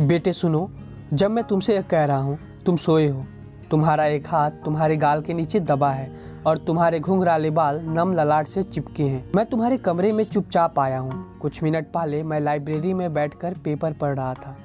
बेटे सुनो, जब मैं तुमसे कह रहा हूँ, तुम सोए हो। तुम्हारा एक हाथ तुम्हारे गाल के नीचे दबा है और तुम्हारे घुंघराले बाल नम ललाट से चिपके हैं। मैं तुम्हारे कमरे में चुपचाप आया हूँ। कुछ मिनट पहले मैं लाइब्रेरी में बैठकर पेपर पढ़ रहा था।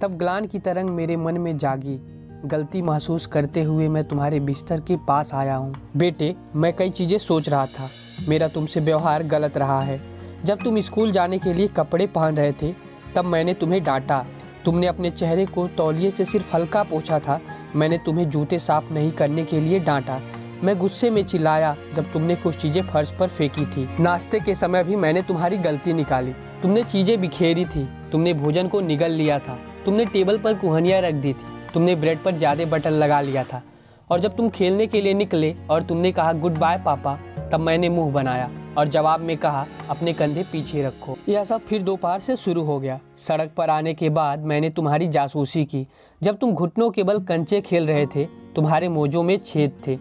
तब ग्लान की तरंग मेरे मन में जागी। गलती महसूस करते हुए मैं तुम्हारे बिस्तर के पास आया हूँ। बेटे, मैं कई चीज़ें सोच रहा था। मेरा तुमसे व्यवहार गलत रहा है। जब तुम स्कूल जाने के लिए कपड़े पहन रहे थे, तब मैंने तुम्हें डांटा। तुमने अपने चेहरे को तौलिए से सिर्फ़ हल्का पोछा था। मैंने तुम्हें जूते साफ़ नहीं करने के लिए डांटा। मैं गुस्से में चिल्लाया जब तुमने कुछ चीज़ें फर्श पर फेंकी थी। नाश्ते के समय भी मैंने तुम्हारी गलती निकाली। तुमने चीज़ें बिखेरी थी। तुमने भोजन को निगल लिया था। तुमने टेबल पर कुहनिया रख दी थी। तुमने ब्रेड पर ज़्यादा बटन लगा लिया था। और जब तुम खेलने के लिए निकले और तुमने कहा, गुड बाय, पापा, तब मैंने मुँह बनाया। और जवाब में कहा, अपने कंधे पीछे रखो। यह सब फिर दोपहर से शुरू हो गया। सड़क पर आने के बाद मैंने तुम्हारी जासूसी की। जब तुम घुटनों के बल कंचे खेल रहे थे, तुम्हारे मोजों में छेद थे।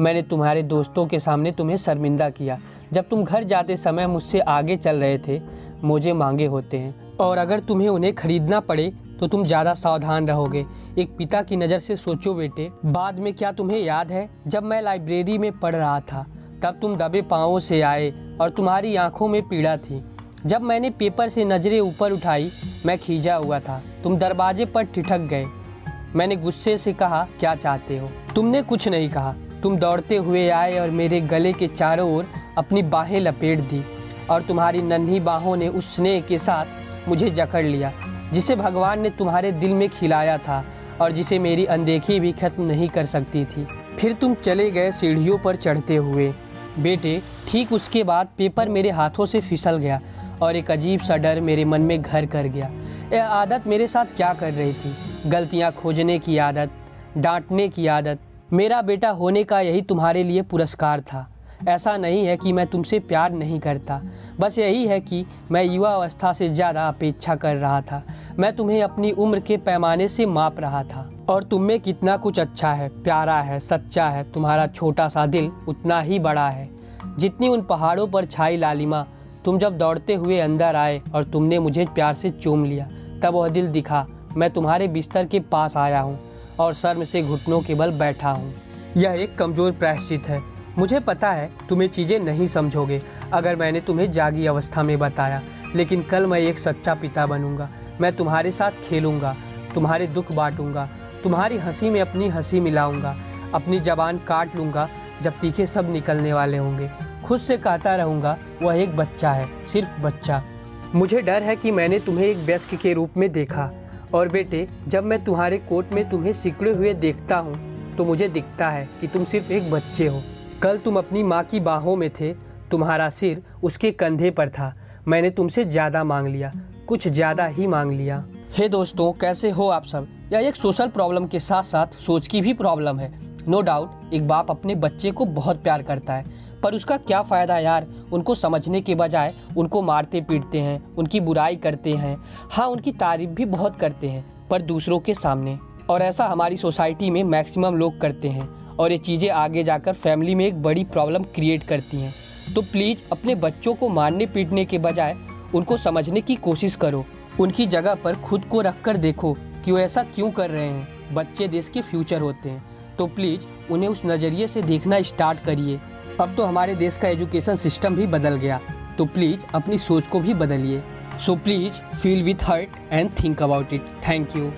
मैंने तुम्हारे दोस्तों के सामने तुम्हें शर्मिंदा किया। जब तुम घर जाते समय मुझसे आगे चल रहे थे, मोजे मांगे होते हैं। और अगर तुम्हें उन्हें खरीदना पड़े तो तुम ज़्यादा सावधान रहोगे। एक पिता की नज़र से सोचो बेटे, बाद में क्या तुम्हें याद है? जब मैं लाइब्रेरी में पढ़ रहा था तब तुम दबे पाँवों से आए और तुम्हारी आँखों में पीड़ा थी। जब मैंने पेपर से नज़रें ऊपर उठाई, मैं खींचा हुआ था। तुम दरवाजे पर ठिठक गए। मैंने गुस्से से कहा, क्या चाहते हो? तुमने कुछ नहीं कहा। तुम दौड़ते हुए आए और मेरे गले के चारों ओर अपनी बाहें लपेट दी और तुम्हारी नन्ही बाहों ने उस स्नेह के साथ मुझे जकड़ लिया, जिसे भगवान ने तुम्हारे दिल में खिलाया था और जिसे मेरी अनदेखी भी खत्म नहीं कर सकती थी। फिर तुम चले गए सीढ़ियों पर चढ़ते हुए। बेटे, ठीक उसके बाद पेपर मेरे हाथों से फिसल गया और एक अजीब सा डर मेरे मन में घर कर गया। यह आदत मेरे साथ क्या कर रही थी? गलतियाँ खोजने की आदत, डांटने की आदत। मेरा बेटा होने का यही तुम्हारे लिए पुरस्कार था। ऐसा नहीं है कि मैं तुमसे प्यार नहीं करता। बस यही है कि मैं युवा अवस्था से ज़्यादा अपेक्षा कर रहा था। मैं तुम्हें अपनी उम्र के पैमाने से माप रहा था। और तुम में कितना कुछ अच्छा है, प्यारा है, सच्चा है, तुम्हारा छोटा सा दिल उतना ही बड़ा है। जितनी उन पहाड़ों पर छाई लालिमा, तुम जब दौड़ते हुए अंदर आए और तुमने मुझे प्यार से चूम लिया, तब वह दिल दिखा, मैं तुम्हारे बिस्तर के पास आया हूँ और शर्म से घुटनों के बल बैठा हूँ। यह एक कमज़ोर प्रायश्चित है। मुझे पता है तुम्हें चीज़ें नहीं समझोगे, अगर मैंने तुम्हें जागी अवस्था में बताया। लेकिन कल मैं एक सच्चा पिता बनूँगा, मैं तुम्हारे साथ खेलूँगा, तुम्हारे दुख बांटूँगा, तुम्हारी हँसी में अपनी हँसी मिलाऊँगा, अपनी जबान काट लूँगा जब तीखे सब निकलने वाले होंगे। खुद से कहता रहूँगा, वह एक बच्चा है, सिर्फ़ बच्चा। मुझे डर है कि मैंने तुम्हें एक व्यस्क के रूप में देखा। और बेटे, जब मैं तुम्हारे कोट में तुम्हें सिकड़े हुए देखता हूँ तो मुझे दिखता है कि तुम सिर्फ़ एक बच्चे हो। कल तुम अपनी माँ की बाहों में थे, तुम्हारा सिर उसके कंधे पर था। मैंने तुमसे ज़्यादा मांग लिया, कुछ ज़्यादा ही मांग लिया। हे दोस्तों, कैसे हो आप सब? यह एक सोशल प्रॉब्लम के साथ साथ सोच की भी प्रॉब्लम है। नो no डाउट एक बाप अपने बच्चे को बहुत प्यार करता है, पर उसका क्या फ़ायदा यार? उनको समझने के बजाय उनको मारते पीटते हैं, उनकी बुराई करते हैं। हाँ उनकी तारीफ़ भी बहुत करते हैं, पर दूसरों के सामने। और ऐसा हमारी सोसाइटी में मैक्सिमम लोग करते हैं और ये चीज़ें आगे जाकर फैमिली में एक बड़ी प्रॉब्लम क्रिएट करती हैं। तो प्लीज़ अपने बच्चों को मारने पीटने के बजाय उनको समझने की कोशिश करो। उनकी जगह पर खुद को रख कर देखो कि वो ऐसा क्यों कर रहे हैं। बच्चे देश के फ्यूचर होते हैं। तो प्लीज़ उन्हें उस नज़रिए से देखना स्टार्ट करिए। अब तो हमारे देश का एजुकेशन सिस्टम भी बदल गया। तो प्लीज़ अपनी सोच को भी बदलिए। So please feel with heart and think about it thank you